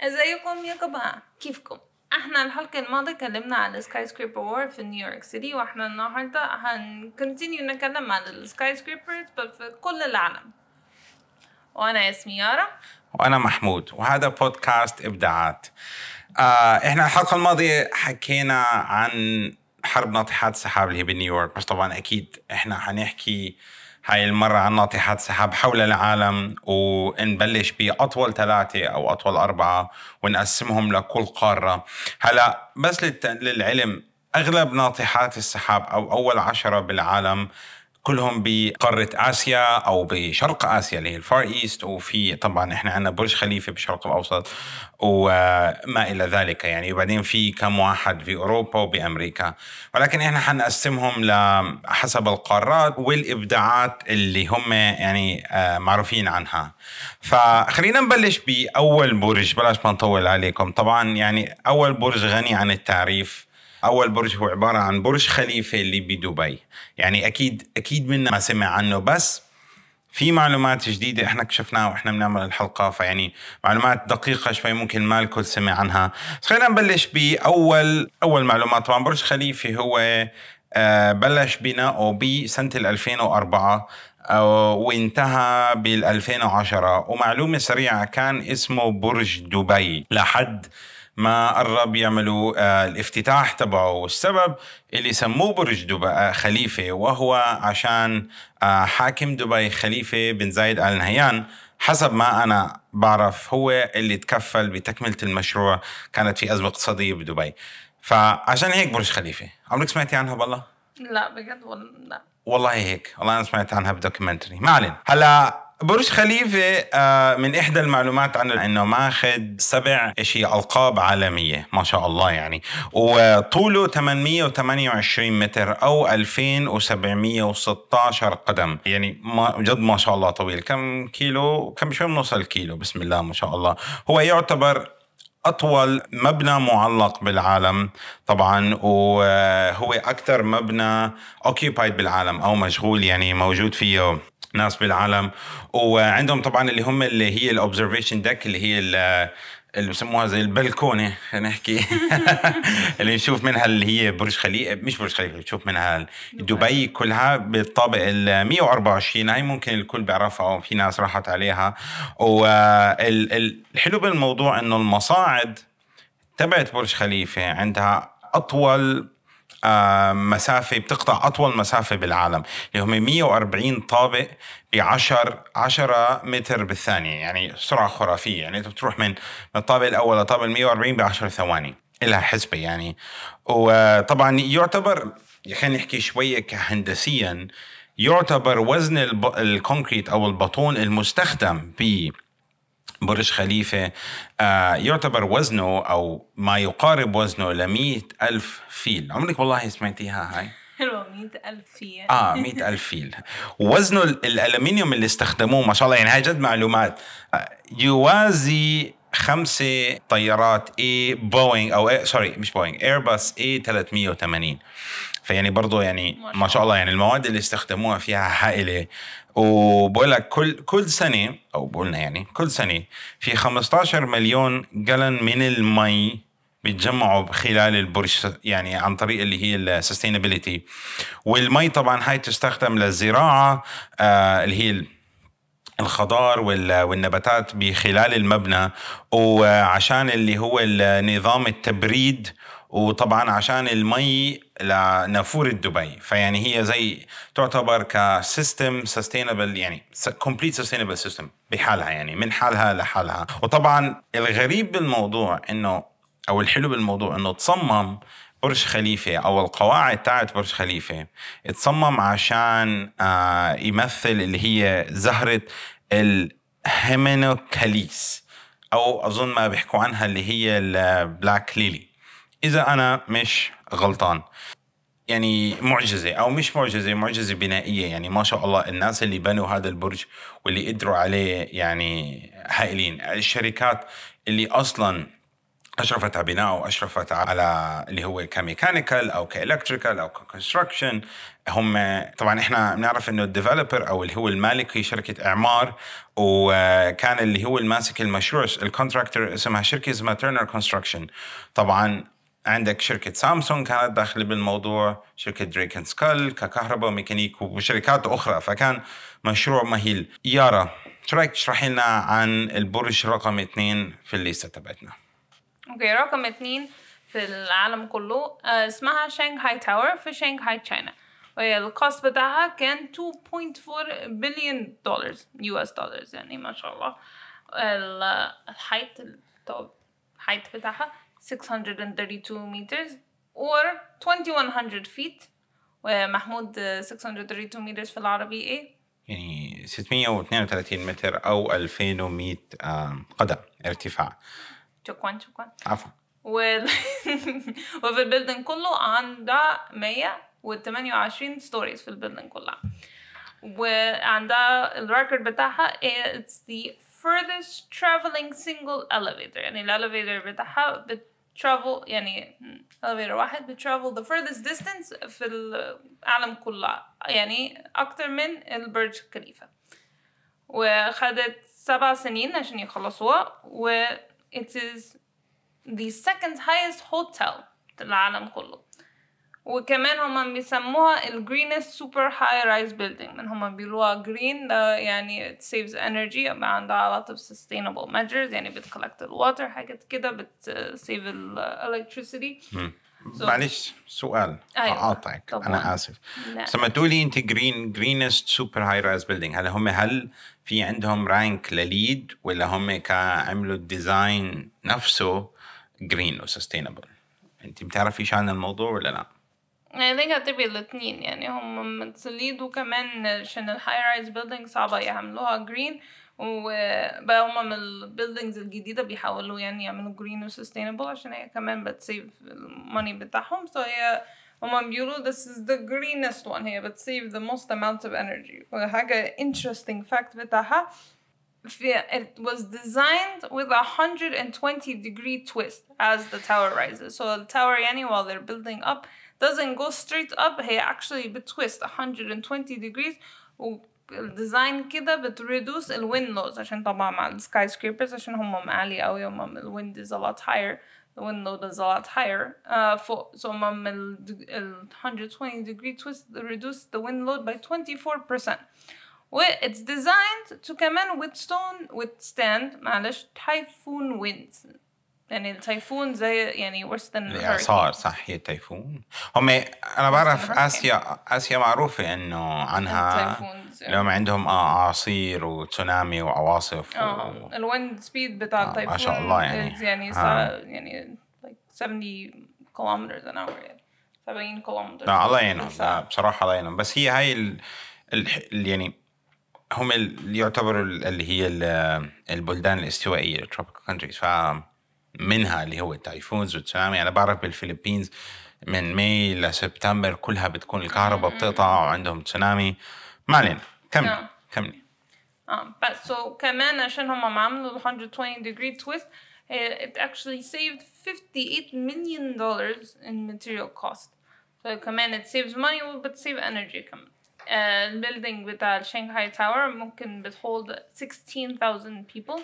أزيكم يا جماعة كيفكم؟ إحنا الحلقة الماضية اتكلمنا على ال skyscraper war في نيويورك city وإحنا النهاردة هن continue نتكلم عن ال skyscrapers في كل العالم. وأنا اسمي يارا. وأنا محمود وهذا بودكاست إبداعات. آه إحنا الحلقة الماضية حكينا عن حرب ناطحات السحاب اللي هي بنيويورك بس طبعا أكيد إحنا حنحكي هاي المرة عن ناطحات سحاب حول العالم ونبلش بأطول ثلاثة أو أطول أربعة ونقسمهم لكل قارة. هلا بس للعلم أغلب ناطحات السحاب أو أول عشرة بالعالم كلهم بقارة آسيا أو بشرق آسيا اللي هي الفار إيست وفي طبعا إحنا عندنا برج خليفة بالشرق الأوسط وما إلى ذلك يعني. وبعدين في كم واحد في أوروبا وبأمريكا ولكن إحنا حنقسمهم لحسب القارات والإبداعات اللي هم يعني آه، معروفين عنها. فخلينا نبلش بأول برج. بلاش ما نطول عليكم. طبعا يعني أول برج غني عن التعريف. أول برج هو عبارة عن برج خليفة اللي بدبي. يعني أكيد أكيد منا ما سمع عنه بس في معلومات جديدة إحنا اكتشفناها وإحنا بنعمل الحلقة فيعني معلومات دقيقة شوي ممكن ما الكل سمع عنها. بس خلينا نبلش بأول أول معلومات. طبعا برج خليفة هو آه، بلش بناؤه بسنة 2004 آه، وانتهى بال 2010 ومعلومة سريعة كان اسمه برج دبي لحد ما قرب يعملوا آه، الافتتاح تبعه. والسبب اللي سموه برج دبي آه، خليفة وهو عشان آه، حاكم دبي خليفة بن زايد آل نهيان. حسب ما أنا بعرف هو اللي تكفل بتكملة المشروع كانت في أزمة اقتصادية بدبي. فعشان هيك برج خليفة. عمرك سمعتي عنها بالله؟ لا بجد ولا لا. والله هيك. والله أنا سمعت عنها بدوكيومنتري ما علينا. هلا برج خليفة آه، من إحدى المعلومات عنه إنه ماخذ سبع شيء ألقاب عالمية ما شاء الله يعني. وطوله 828 متر أو 2716 قدم. يعني ما جد ما شاء الله طويل. كم كيلو؟ كم شوي بنوصل كيلو؟ بسم الله ما شاء الله. هو يعتبر أطول مبنى معلق بالعالم طبعا وهو أكثر مبنى occupied بالعالم أو مشغول يعني موجود فيه ناس بالعالم. وعندهم طبعا اللي هم اللي هي ال observation deck اللي هي اللي بسموها زي البلكونة خلينا نحكي. اللي نشوف منها اللي هي برج خليفه مش برج خليفه نشوف منها دبي كلها بالطابق ال 124 هاي ممكن الكل بيعرفها أو في ناس راحت عليها. والحلو بالموضوع إنه المصاعد تبعت برج خليفة عندها أطول مسافة بتقطع أطول مسافة بالعالم اللي هم 140 طابق ب 10 10 متر بالثانية يعني سرعة خرافية. يعني أنت بتروح من الطابق الأول للطابق ال 140 ب 10 ثواني لها حسبة يعني. وطبعا يعتبر خلينا نحكي شوية كهندسيا يعتبر وزن الكونكريت أو البطون المستخدم ب برج خليفة. آه يعتبر وزنه أو ما يقارب وزنه ل ألف فيل. عمرك والله سمعتيها هاي؟ حلوة 100000 فيل. آه 100000 فيل. وزنه الألمنيوم اللي استخدموه ما شاء الله يعني هاي جد معلومات. آه يوازي خمسة طيارات اي بوينغ أو sorry مش بوينغ ايرباص A 380 فيعني برضه يعني ما شاء الله. يعني المواد اللي استخدموها فيها هائلة. وبقول لك كل كل سنة أو بقولنا يعني كل سنة في 15 مليون gallon من المي بيتجمعوا خلال البرج يعني عن طريق اللي هي ال sustainability والمي طبعا هاي تستخدم للزراعة آه اللي هي الخضار والنباتات بخلال المبنى. وعشان اللي هو نظام التبريد وطبعا عشان المي لنافورة دبي فيعني هي زي تعتبر ك system sustainable يعني complete sustainable system بحالها يعني من حالها لحالها. وطبعا الغريب بالموضوع إنه أو الحلو بالموضوع إنه تصمم برج خليفة أو القواعد تاعت برج خليفة تصمم عشان آه يمثل اللي هي زهرة ال Hymenocallis أو أظن ما بيحكوا عنها اللي هي ال black lily إذا أنا مش غلطان. يعني معجزة أو مش معجزة معجزة بنائية. يعني ما شاء الله الناس اللي بنوا هذا البرج واللي قدروا عليه يعني هائلين. الشركات اللي أصلا اشرفت على بناء واشرفت على اللي هو ك mechanical أو ك electrical أو ك construction هم طبعا إحنا بنعرف إنه ال developer أو اللي هو المالك هي شركة إعمار وكان اللي هو الماسك المشروع ال contractor اسمها شركة اسمها Turner Construction طبعا عندك شركة سامسونج كانت داخلة بالموضوع شركة Drake & Scull ككهرباء وميكانيك وشركات أخرى. فكان مشروع مهول. يارا شو رأيك تشرحي لنا عن البرج رقم اثنين في ال list ة تبعتنا؟ okay رقم اتنين في العالم كله آه، اسمها Shanghai Tower في شانغهاي China. وهي ال cost بتاعها كان 2.4 billion dollar US dollar يعني ما شاء الله. ال- ال height ال top بتاعها 632 meters or 2100 feet. ومحمود آه، 632 meters في العربي إيه؟ يعني 632 متر أو 2100 آم، قدم ارتفاع. شكرا شكرا. عفوا. وال... وفي ال building كله عندها 128 stories في ال building كلها. وعندها ال record بتاعها it's the furthest traveling single elevator. يعني ال elevator بتاعها ب travel يعني elevator واحد ب travel the furthest distance في العالم كله. يعني أكتر من البرج خليفة وخدت سبع سنين عشان يخلصوها. و it is the second highest hotel في العالم كله. وكمان هما بيسموها ال greenest super high rise building من هما بيقولوها green ده يعني it saves energy يبقى عندها a lot of sustainable measures يعني بت collect ال water حاجات كده بت save ال electricity So- معلش سؤال أيوة،. أنا آسف لا. بس لما تقولي أنت green greenest super high rise building هل هم هل في عندهم rank لل LEED ولا هم كعملوا ال design نفسه green و sustainable أنت بتعرفي شو عن الموضوع ولا لا؟ I think هتبقى الاتنين يعني هم مت LEED وكمان عشان ال high rise building صعبة يعملوها green وبقى هما من ال buildings الجديدة بيحاولوا يعني يعملوا green و sustainable عشان هي كمان بت save ال money بتاعهم. So هي هما بيقولوا this is the greenest one. هي بت save the most amount of energy. وحاجة interesting fact بتاعها في it was designed with a 120 degree twist as the tower rises. So the tower يعني while they're building up doesn't go straight up هي actually بتwist 120 degrees والديزاين كده بتريدوس ال wind loads عشان طبعا مع ال skyscrapers عشان هم عالي قوي هم ال wind is a lot higher the wind load is a lot higher uh, فوق so هم ال, ال 120 degree twist reduce the wind load by 24% و it's designed to كمان withstand withstand معلش typhoon winds يعني ال typhoon زي يعني worse than الإعصار صح هي ال typhoon هم أنا بعرف hurricane. آسيا آسيا معروفة إنه عنها لهم عندهم أعاصير وتسونامي وعواصف آه و... ال wind speed بتاع آه، ما ال typhoon شاء الله يعني. يعني آه. يعني like 70 kilometers an hour يعني 70 كيلومتر لا الله يعينهم لا الساعة. بصراحة الله يعينهم بس هي هاي ال... ال... ال... يعني هم اللي يعتبروا ال- اللي هي ال- البلدان الاستوائية tropical countries فمنها اللي هو ال typhoons والتسونامي أنا بعرف بال Philippines من May ل September كلها بتكون الكهرباء بتقطع وعندهم تسونامي ما علينا كملي نعم. كملي. آه بس so كمان عشان هم عملوا ال 120 degree twist eh, it actually saved 58 million dollars in material cost. So كمان it saves money بت save energy كمان. uh, ال building بتاع ال Shanghai Tower ممكن بت hold 16,000 people.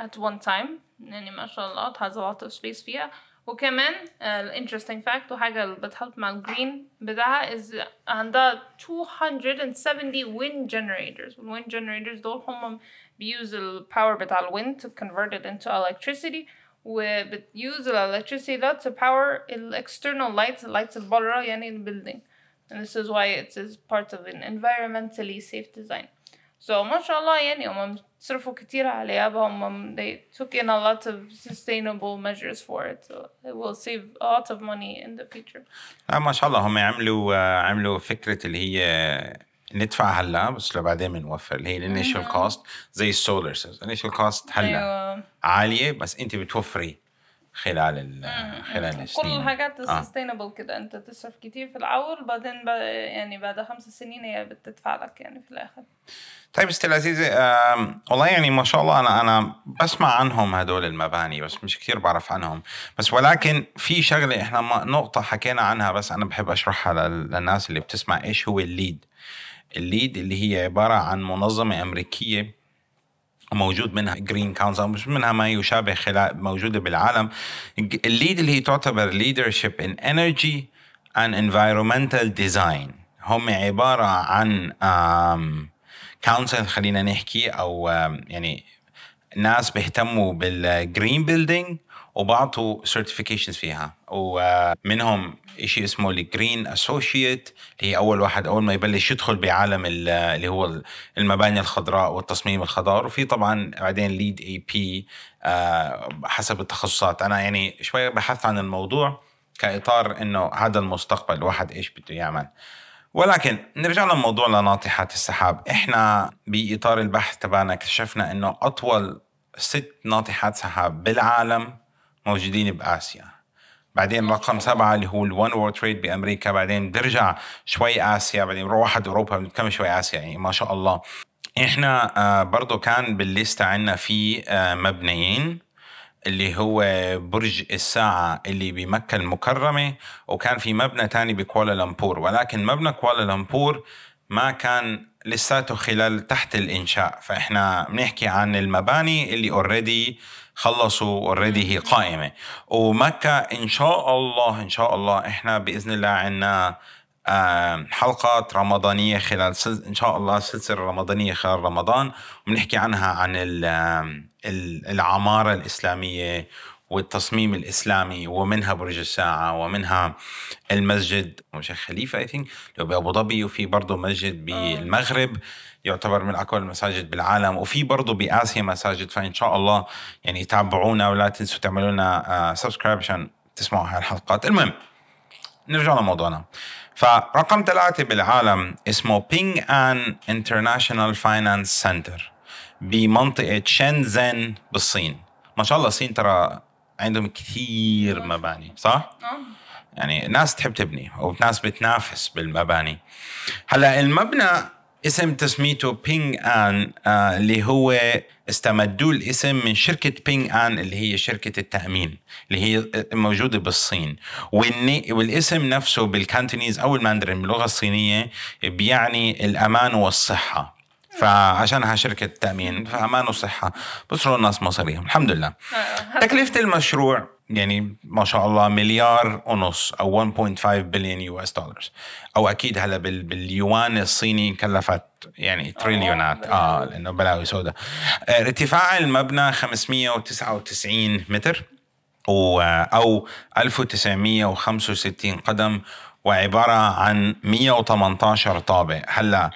at one time يعني ما شاء الله it has a lot of space فيها وكمان ال interesting fact وحاجة اللي بتحط مع الجرين بتاعها is عندها 270 wind generators وال wind generators دول هم بيuse ال power بتاع ال wind to convert it into electricity وبتuse ال electricity ده to power ال external lights ال lights اللي برا يعني ال building and this is why it is part of an environmentally safe design So ما شاء الله يعني هم صرفوا كتير عليها هم they took in a lot of sustainable measures for it. So it will save a lot of money in the future. لا ما شاء الله هم عملوا آه، عملوا فكرة اللي هي ندفع هلا بس لو بعدين بنوفر اللي هي ال initial cost زي ال solar ال initial cost هلا أيوة. عالية بس أنت بتوفري. خلال ال- خلال السنين. كل الحاجات آه. ال sustainable كده. أنت تصرف كتير في الأول بعدين يعني بعد خمس سنين هي بتدفع لك يعني في الآخر. طيب أستاذ العزيزة آم، والله يعني ما شاء الله أنا أنا بسمع عنهم هدول المباني بس مش كثير بعرف عنهم. بس ولكن في شغلة إحنا ما نقطة حكينا عنها بس أنا بحب أشرحها لل- للناس اللي بتسمع إيش هو ال LEED. ال LEED اللي هي عبارة عن منظمة أمريكية موجود منها green council مش منها ما يشابه خلال موجودة بالعالم. ال LEED اللي هي تعتبر leadership in energy and environmental design. هم عبارة عن council خلينا نحكي أو يعني ناس بيهتموا بال green building وبعطوا certifications فيها. ومنهم شيء اسمه ال green associate اللي هي أول واحد أول ما يبلش يدخل بعالم ال- اللي هو المباني الخضراء والتصميم الخضار. وفي طبعا بعدين LEED AP حسب التخصصات. أنا يعني شوية بحثت عن الموضوع كإطار إنه هذا المستقبل الواحد إيش بده يعمل. ولكن نرجع لموضوع لناطحات السحاب. إحنا بإطار البحث تبعنا اكتشفنا إنه أطول ست ناطحات سحاب بالعالم موجودين بآسيا. بعدين رقم سبعة اللي هو ال One World Trade بأمريكا بعدين بنرجع شوي آسيا بعدين واحد أوروبا بنكمل شوي آسيا يعني ما شاء الله. إحنا آه، برضو كان بالليستة عندنا في آه، مبنيين اللي هو برج الساعة اللي بمكة المكرمة وكان في مبنى تاني بكوالالمبور ولكن مبنى كوالالمبور ما كان لساته خلال تحت الإنشاء. فإحنا بنحكي عن المباني اللي already خلصوا already هي قائمة. ومكة إن شاء الله إن شاء الله إحنا بإذن الله عنا آه، حلقات رمضانية خلال سل... إن شاء الله سلسلة رمضانية خلال رمضان. وبنحكي عنها عن ال... ال- العمارة الإسلامية والتصميم الإسلامي ومنها برج الساعة ومنها المسجد. شيخ خليفة I think بأبو ظبي وفي برضه مسجد بالمغرب يعتبر من أقوى المساجد بالعالم. وفي برضه بآسيا مساجد. فإن شاء الله يعني تابعونا ولا تنسوا تعملوا لنا subscribe عشان تسمعوا هاي الحلقات. المهم نرجع لموضوعنا. فرقم ثلاثة بالعالم اسمه Ping An International Finance Center بمنطقة شنزن بالصين. ما شاء الله الصين ترى عندهم كثير مباني صح؟ آه يعني ناس تحب تبني وناس بتنافس بالمباني. هلأ المبنى اسم تسميته Ping An آه اللي هو استمدوا الاسم من شركة Ping An اللي هي شركة التأمين اللي هي موجودة بالصين. والاسم نفسه بال Cantonese أو الماندرين باللغة الصينية بيعني الأمان والصحة. فعشانها شركة تأمين فأمان وصحة بصروا الناس مصاريهم الحمد لله. آه، تكلفة المشروع يعني ما شاء الله مليار ونص أو 1.5 billion US dollar أو أكيد هلا بال باليوان الصيني كلفت يعني تريليونات. آه لأنه بلاوي سوداء. آه، ارتفاع المبنى 599 متر أو 1965 قدم وعبارة عن 118 طابق. هلا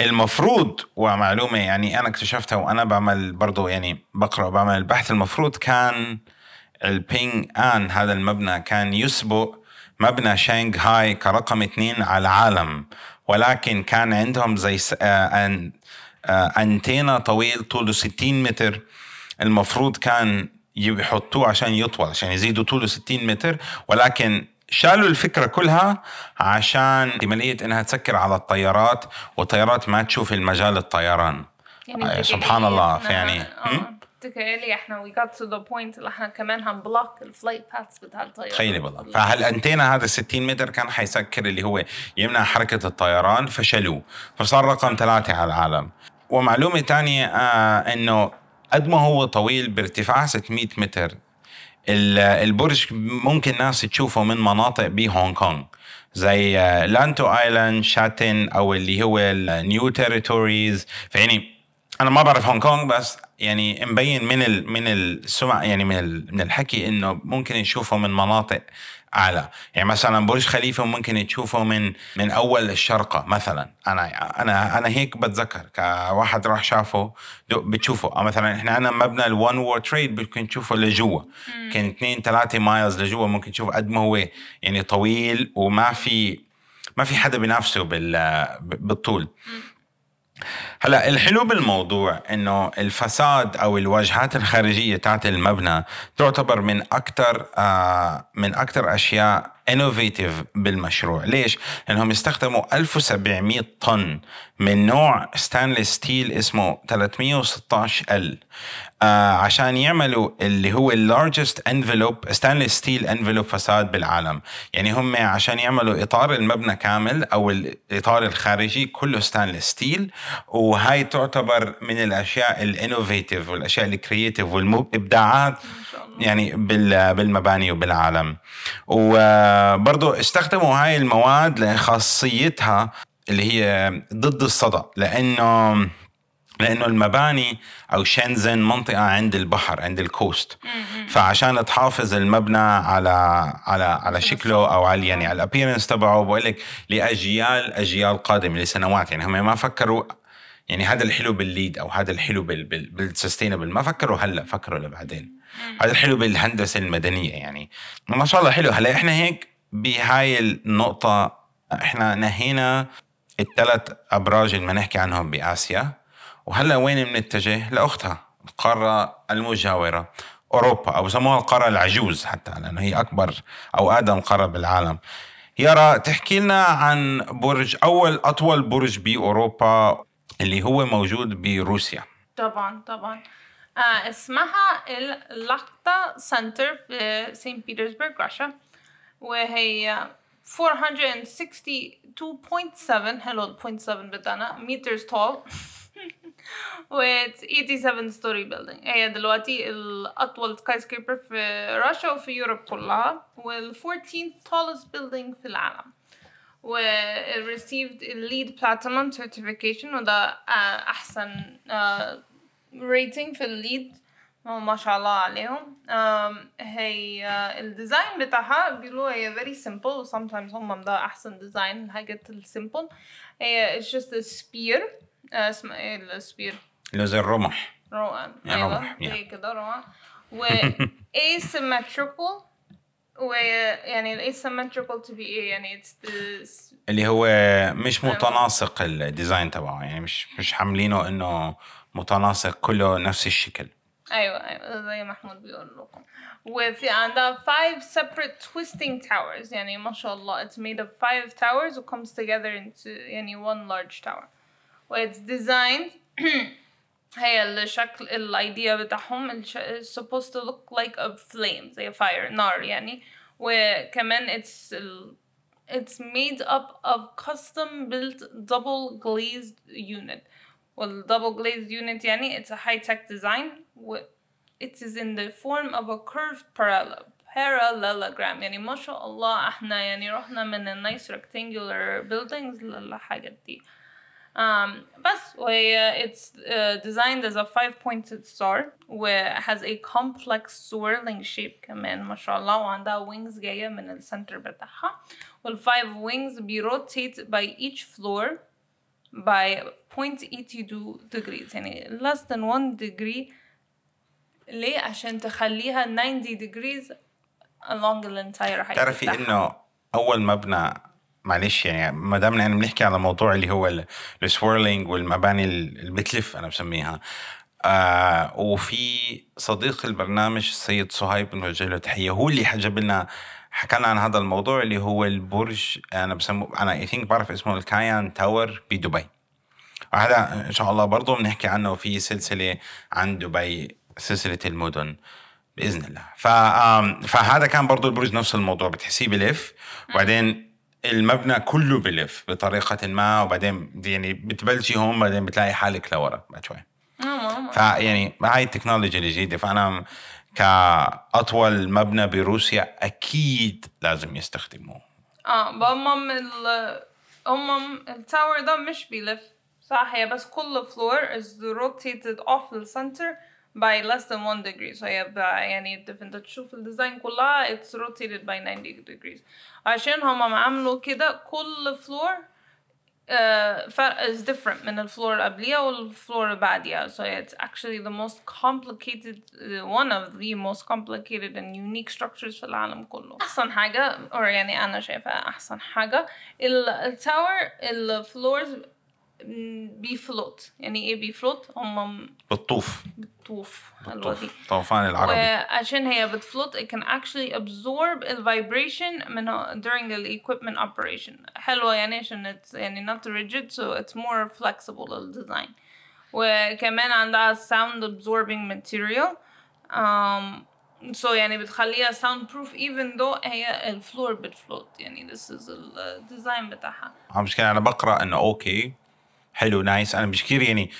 المفروض ومعلومة يعني أنا اكتشفتها وأنا بعمل برضه يعني بقرأ وبعمل البحث المفروض كان البينغ ان هذا المبنى كان يسبق مبنى شانغهاي كرقم اثنين على العالم. ولكن كان عندهم زي آه، آه، أنتينا طويل طوله 60 متر. المفروض كان يحطوه عشان يطول عشان يزيدوا طوله 60 متر. ولكن شالوا الفكرة كلها عشان احتمالية إنها تسكر على الطيارات والطيارات ما تشوف المجال الطيران. آه، سبحان الله فيعني هم؟ آه تخيلي إحنا we got to the point اللي إحنا كمان هنبلوك الفلايت باثs بتاع الطيارة تخيلي والله. فهالأنتينا هذا 60 متر كان حيسكر اللي هو يمنع حركة الطيران فشلوه. فصار رقم ثلاثة على العالم. ومعلومة تانية آه إنه قد ما هو طويل بارتفاع 600 متر. البرج ممكن ناس تشوفه من مناطق بهونغ كونغ. زي آه، Lantau Island Sha Tin أو اللي هو ال New Territories فيعني أنا ما بعرف هونغ كونغ بس يعني مبين من ال من السمع يعني من ال من الحكي إنه ممكن نشوفه من مناطق أعلى. يعني مثلا برج خليفة ممكن تشوفه من من أول الشرقة مثلا. أنا أنا أنا هيك بتذكر. كواحد راح شافه بتشوفه. أو مثلا إحنا عندنا مبنى ال One World Trade ممكن تشوفه لجوا. كان 2 3 miles لجوا. ممكن تشوفه قد ما هو يعني طويل وما في ما في حدا بينافسه بال بالطول. هلا الحلو بالموضوع إنه ال facade أو الواجهات الخارجية تاعت المبنى تعتبر من أكثر آه من أكثر أشياء innovative بالمشروع. ليش؟ لأنهم استخدموا 1700 طن من نوع stainless steel اسمه 316L عشان يعملوا اللي هو ال largest envelope stainless steel envelope facade بالعالم. يعني هم عشان يعملوا إطار المبنى كامل أو الإطار الخارجي كله stainless steel وهاي تعتبر من الأشياء ال innovative والأشياء ال creative والابداعات يعني بالمباني وبالعالم. وبرضه استخدموا هاي المواد لخاصيتها اللي هي ضد الصدا لأنه لأنه المباني أو شنزن منطقة عند البحر عند ال coast. فعشان تحافظ المبنى على على على شكله أو على يعني على ال appearance تبعه بقول لك لأجيال أجيال قادمة لسنوات. يعني هم ما فكروا يعني هذا الحلو بال LEED أو هذا الحلو بالسستينبل ما فكروا هلأ فكروا لبعدين. هذا الحلو بالهندسة المدنية يعني. ما شاء الله حلو. هلأ إحنا هيك بهاي النقطة إحنا نهينا الثلاث أبراج اللي بنحكي عنهم بآسيا. وهلا وين بنتجه لأختها القارة المجاورة. أوروبا أو بسموها القارة العجوز حتى لأنه هي أكبر أو أقدم قارة بالعالم. يارا تحكي لنا عن برج أول أطول برج بأوروبا اللي هو موجود بروسيا. طبعا طبعا. آه اسمها ال Lakhta Center في Saint Petersburg روسيا وهي 462.7 حلو 0.7 بدنا meters tall. و 87 story building. هي دلوقتي الأطول skyscraper في روسيا وفي Europe كلها وال 14th tallest building في العالم و received LEED platinum certification وده أحسن rating في ال LEED ما شاء الله عليهم هي ال design بتاعها بيقولوا هي very simple. Sometimes هم ده أحسن design الحاجات ال simple هي it's just a spear اسمها إيه؟ ال spear. اللي زي الرمح. رمح يعني رمح زي كده رمح و asymmetrical ويعني ال asymmetrical to be إيه يعني it's the اللي هو مش متناسق ال design تبعه يعني مش مش حاملينه إنه متناسق كله نفس الشكل. أيوه أيوه زي محمود بيقول لكم. وفي عندها five separate twisting towers يعني ما شاء الله it's made of five towers و comes together into يعني one large tower. و it's designed هي الشكل الايديا بتاعهم supposed to look like a flame زي fire نار يعني وكمان it's it's made up of custom built double glazed unit والدبل glazed unit يعني it's a high tech design و it is in the form of a curved parallel parallelogram يعني ما شاء الله احنا يعني رحنا من ال nice rectangular buildings للحاجات دي um, بس وهي it's uh, designed as a five pointed star و has a complex swirling shape كمان ما شاء الله وعندها wings جاية من السنتر بتاعها وال five wings بي rotate by each floor by 0.82 degrees يعني less than 1 degree ليه عشان تخليها 90 degrees along the entire height تعرفي انه اول مبنى معلش يعني ما دامنا يعني بنحكي على موضوع اللي هو ال swirling والمباني اللي بتلف أنا بسميها. آه وفي صديق البرنامج السيد صهيب بنوجه له تحية هو اللي حجب لنا حكى لنا عن هذا الموضوع اللي هو البرج أنا بسموه أنا I think بعرف اسمه ال Cayan Tower بدبي وهذا إن شاء الله برضه بنحكي عنه في سلسلة عن دبي سلسلة المدن بإذن الله. ف فهذا كان برضه البرج نفس الموضوع بتحسيه بلف. وبعدين المبنى كله بلف بطريقة ما وبعدين يعني بتبلشي هون بعدين بتلاقي حالك لورا بعد شوي. فيعني هاي التكنولوجيا الجديدة فأنا كأطول مبنى بروسيا أكيد لازم يستخدموه. آه هم ال هم ال tower ده مش بيلف. صح هي بس كل floor is rotated off the center by less than 1 degree. So هي يعني if انت تشوف ال design كلها it's rotated by 90 degrees. عشان هما عملوا كده كل floor uh, is different. من ال floor اللي قبليها وال floor اللي بعديها so it's actually the most complicated uh, one of the most complicated and unique structures في العالم كله أحسن حاجة or يعني أنا شايفة أحسن حاجة ال tower ال floors بي float يعني إيه بي float هم بالطوف دي. طوفان العربي. وعشان هي بت float it can actually absorb ال vibration من during the equipment operation. حلوة يعني عشان it's يعني not rigid so it's more flexible design. وكمان عندها sound absorbing material. Um, so يعني بتخليها sound proof even though هي ال floor بت float يعني this is ال design بتاعها. عم مشكلة أنا بقرأ إنه okay حلو nice أنا مش كثير يعني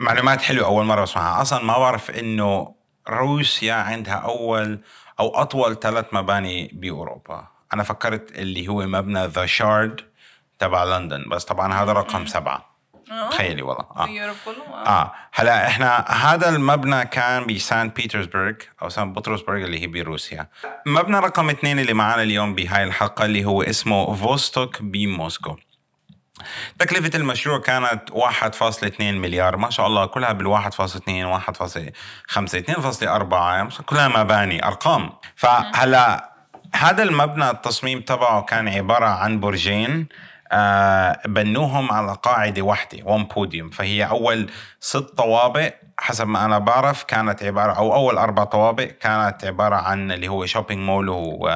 معلومات حلوة أول مرة بسمعها أصلا ما بعرف إنه روسيا عندها أول أو أطول ثلاث مباني بأوروبا. أنا فكرت اللي هو مبنى The Shard تبع لندن بس طبعا هذا رقم سبعة. تخيلي والله. في Europe كله؟ آه. آه. هلا إحنا هذا المبنى كان بسان بيترسبرغ أو سان بطرسبرغ اللي هي بروسيا. مبنى رقم اثنين اللي معنا اليوم بهاي الحلقة اللي هو اسمه فوستوك بموسكو. تكلفة المشروع كانت 1.2 مليار. ما شاء الله كلها بال 1.2 1.5 2.4 كلها مباني أرقام. فهلا هذا المبنى التصميم تبعه كان عبارة عن برجين آه بنوهم على قاعدة واحدة one podium فهي أول ست طوابق حسب ما أنا بعرف كانت عبارة أو أول أربع طوابق كانت عبارة عن اللي هو shopping mall و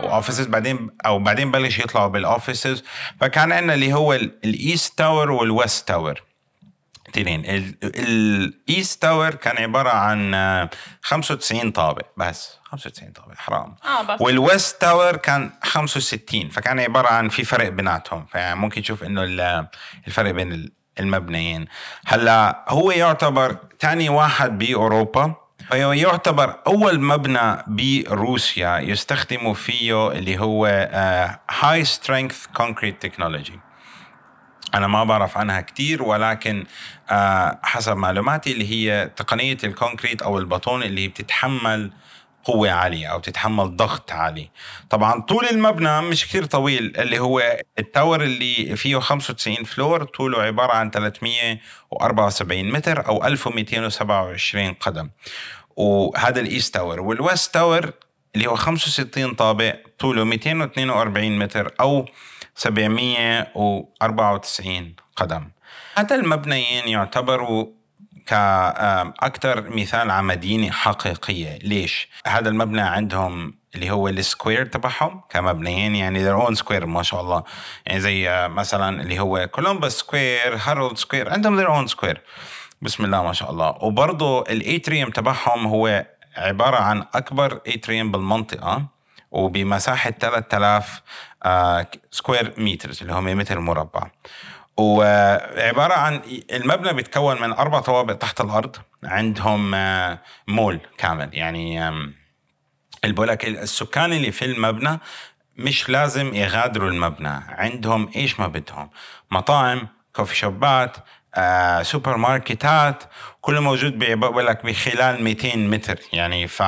و offices بعدين أو بعدين بلش يطلعوا بال offices فكان عندنا اللي هو ال east tower وال west tower تنين ال east tower كان عبارة عن 95 طابق بس 95 طابق حرام. آه بس. وال west tower كان 65 فكان عبارة عن في فرق بيناتهم. فيعني ممكن تشوف إنه ال- الفرق بين ال- المبنيين. هلأ هو يعتبر ثاني واحد بأوروبا. هو يعتبر أول مبنى بروسيا يستخدموا فيه اللي هو high strength concrete technology أنا ما بعرف عنها كتير ولكن آه، حسب معلوماتي اللي هي تقنية ال concrete أو البطون اللي بتتحمل قوة عالية أو تتحمل ضغط عالي. طبعا طول المبنى مش كتير طويل اللي هو ال tower اللي فيه 95 floor طوله عبارة عن 374 متر أو 1227 قدم. وهذا ال east tower. وال west tower اللي هو 65 طابق طوله 242 متر أو 794 قدم. هذا المبنيين يعتبروا كأكثر مثال على مدينة حقيقية. ليش؟ هذا المبنى عندهم اللي هو ال square تبعهم كمبنيين يعني their own square ما شاء الله. يعني زي آه، مثلا اللي هو Columbus Square Herald Square عندهم their own square بسم الله ما شاء الله. وبرضه ال atrium تبعهم هو عبارة عن أكبر atrium بالمنطقة وبمساحة 3000 آه، square meters اللي هم متر مربع. وعبارة عن المبنى بيتكون من أربع طوابق تحت الأرض عندهم آه، مول كامل. يعني آم، اللي بقول لك السكان اللي في المبنى مش لازم يغادروا المبنى. عندهم إيش ما بدهم؟ مطاعم كوفي شوبات آه، سوبر ماركتات كله موجود بقول لك بخلال 200 متر. يعني ف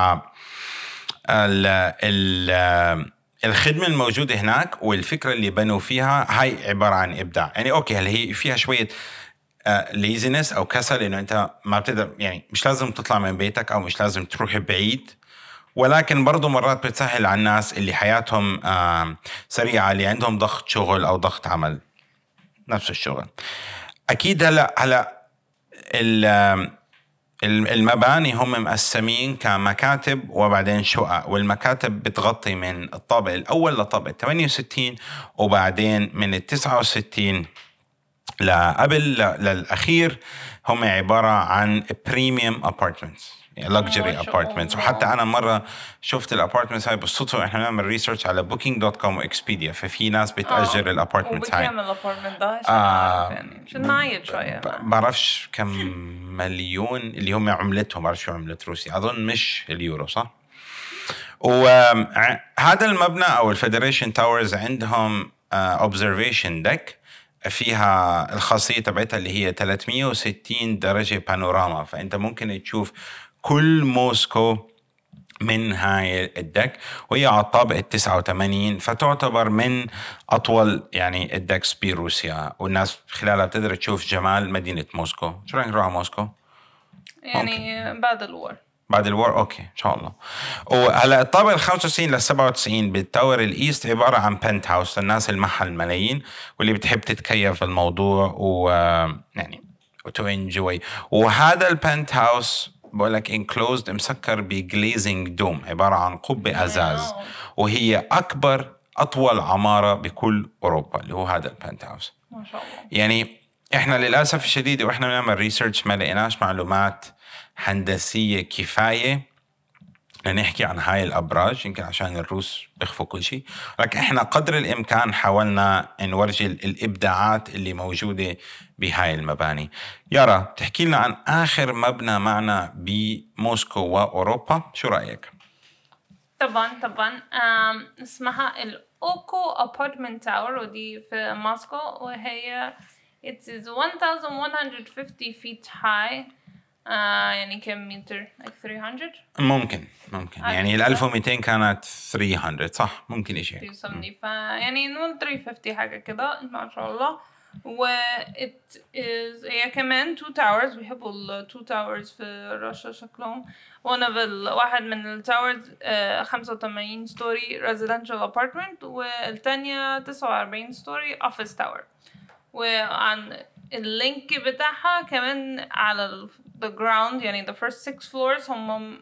ال ال الخدمة الموجودة هناك والفكرة اللي بنوا فيها هاي عبارة عن إبداع. يعني okay هل هي فيها شوية laziness أو كسل إنه أنت ما بتقدر يعني مش لازم تطلع من بيتك أو مش لازم تروح بعيد. ولكن برضو مرات بتسهل على الناس اللي حياتهم آه، سريعة اللي عندهم ضغط شغل أو ضغط عمل. نفس الشغل. أكيد هلا هلا ال- الم- المباني هم مقسمين كمكاتب وبعدين شقق والمكاتب بتغطي من الطابق الأول لطابق 68 وبعدين من ال 69 لقبل ل- للأخير هم عبارة عن premium apartments luxury ما apartments. وحتى أنا مرة شفت ال apartments هاي بالصدفة. إحنا بنعمل research على Booking.com و Expedia ففي ناس بتأجر ال apartments هاي. وبكام ال apartment ده عشان آه، يعني. عشان نعيد شوية ب- بعرفش كم مليون اللي هم عملتهم. بعرف شو عملة روسيا. أظن مش اليورو صح؟ وهذا المبنى أو ال Federation Towers عندهم observation deck فيها الخاصية تبعتها اللي هي 360 درجة بانوراما فأنت ممكن تشوف كل موسكو من هاي ال deck وهي على الطابق ال 89 فتعتبر من أطول يعني ال decks بروسيا. والناس خلالها بتقدر تشوف جمال مدينة موسكو. شو رأيك نروح على موسكو؟ يعني بعد ال war بعد ال war okay إن شاء الله. وهلا الطابق ال 95 لل 97 بال tower ال east عبارة عن penthouse للناس اللي معها الملايين واللي بتحب تتكيف بالموضوع و يعني و to enjoy وهذا ال penthouse بقول لك enclosed مسكر ب glazing dome عبارة عن قبة أزاز. وهي أكبر أطول عمارة بكل أوروبا اللي هو هذا ال penthouse ما شاء الله. يعني إحنا للأسف الشديد وإحنا بنعمل research ما لقيناش معلومات هندسية كفاية. لنحكي عن هاي الأبراج يمكن عشان الروس بيخفوا كل شيء. لكن إحنا قدر الإمكان حاولنا نورجي ال- الإبداعات اللي موجودة بهاي المباني. يارا تحكي لنا عن آخر مبنى معنا بموسكو وأوروبا شو رأيك؟ طبعا طبعا. اسمها ال OKO apartment tower ودي في موسكو وهي it is 1150 feet high. آه يعني كم متر؟ like 300 ممكن ممكن. يعني ال 1200 كانت 300 صح؟ ممكن شيء 370 ف يعني نقول 350 حاجة كده ما شاء الله. و it is هي كمان two towers بيحبوا ال two towers في روسيا شكلهم. One of ال واحد من ال towers آه 85 story residential apartment والتانية 49 story office tower. وعن اللينك بتاعها كمان على the ground يعني the first six floors هم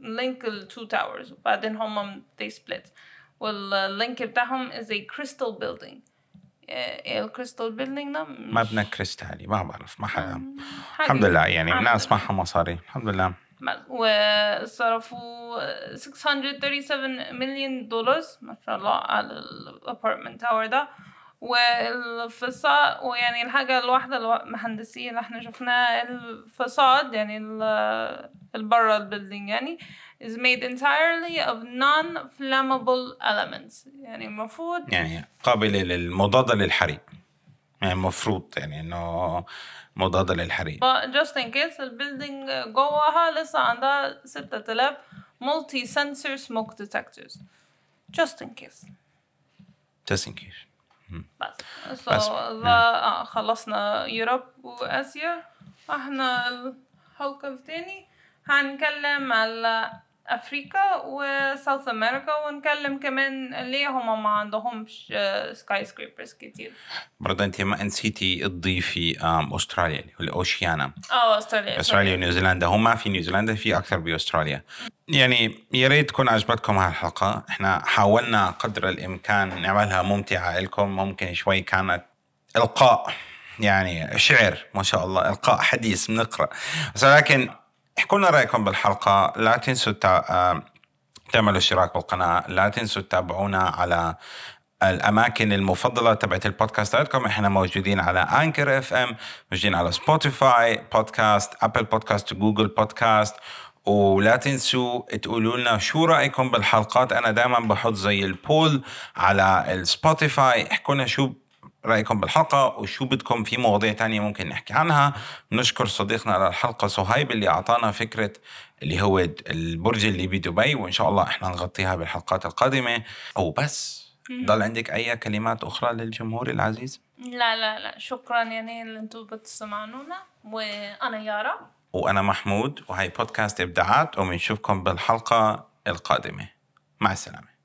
link ال two towers وبعدين هم they split. وال link بتاعهم is a crystal building. إيه ال crystal building ده مش- مبنى كريستالي ما بعرف ما حدا حاجة الحمد لله يعني الحمد الناس لله. معها مصاري الحمد لله بس. وصرفوا 637 مليون دولار ما شاء الله على ال apartment tower ده وال facade ويعني الحاجة الواحدة الو- المهندسية اللي إحنا شفناها ال facade يعني ال- البرا ال building يعني is made entirely of non-flammable elements. يعني المفروض يعني قابلة للمضادة للحريق. يعني المفروض يعني إنه مضادة للحريق. But just in case ال building جواها لسه عندها 6000 multi sensor smoke detectors. Just in case. تسنكيش بس so بس. ذا آه خلصنا Europe وآسيا إحنا الحلقة التاني هنتكلم على أفريقيا و South America ونتكلم كمان ليه هما ما عندهمش skyscrapers كتير. برضه أنت ما نسيتي تضيفي أستراليا اللي هو ال Oceania. آه أستراليا أستراليا ونيوزيلندا هم في نيوزيلندا في أكثر بأستراليا. يعني يا ريت تكون عجبتكم هالحلقة. إحنا حاولنا قدر الإمكان نعملها ممتعة لكم. ممكن شوي كانت إلقاء يعني شعر ما شاء الله إلقاء حديث بنقرأ. بس ولكن احكوا لنا رأيكم بالحلقة. لا تنسوا تعملوا اشتراك بالقناة. لا تنسوا تتابعونا على الأماكن المفضلة تبعت البودكاستاتكم إحنا موجودين على Anchor FM موجودين على Spotify podcast Apple Podcast Google Podcast ولا تنسوا تقولوا لنا شو رأيكم بالحلقات. أنا دائما بحط زي ال poll على السبوتيفاي احكوا لنا شو رأيكم بالحلقة وشو بدكم؟ في مواضيع تانية ممكن نحكي عنها. نشكر صديقنا على الحلقة صهيب اللي أعطانا فكرة اللي هو البرج اللي بدبي وإن شاء الله إحنا نغطيها بالحلقات القادمة. وبس. ضل عندك أي كلمات أخرى للجمهور العزيز؟ لا لا لا. شكرا يعني اللي أنتوا بتسمعونا. وأنا يارا. وأنا محمود. وهي بودكاست إبداعات. وبنشوفكم بالحلقة القادمة. مع السلامة.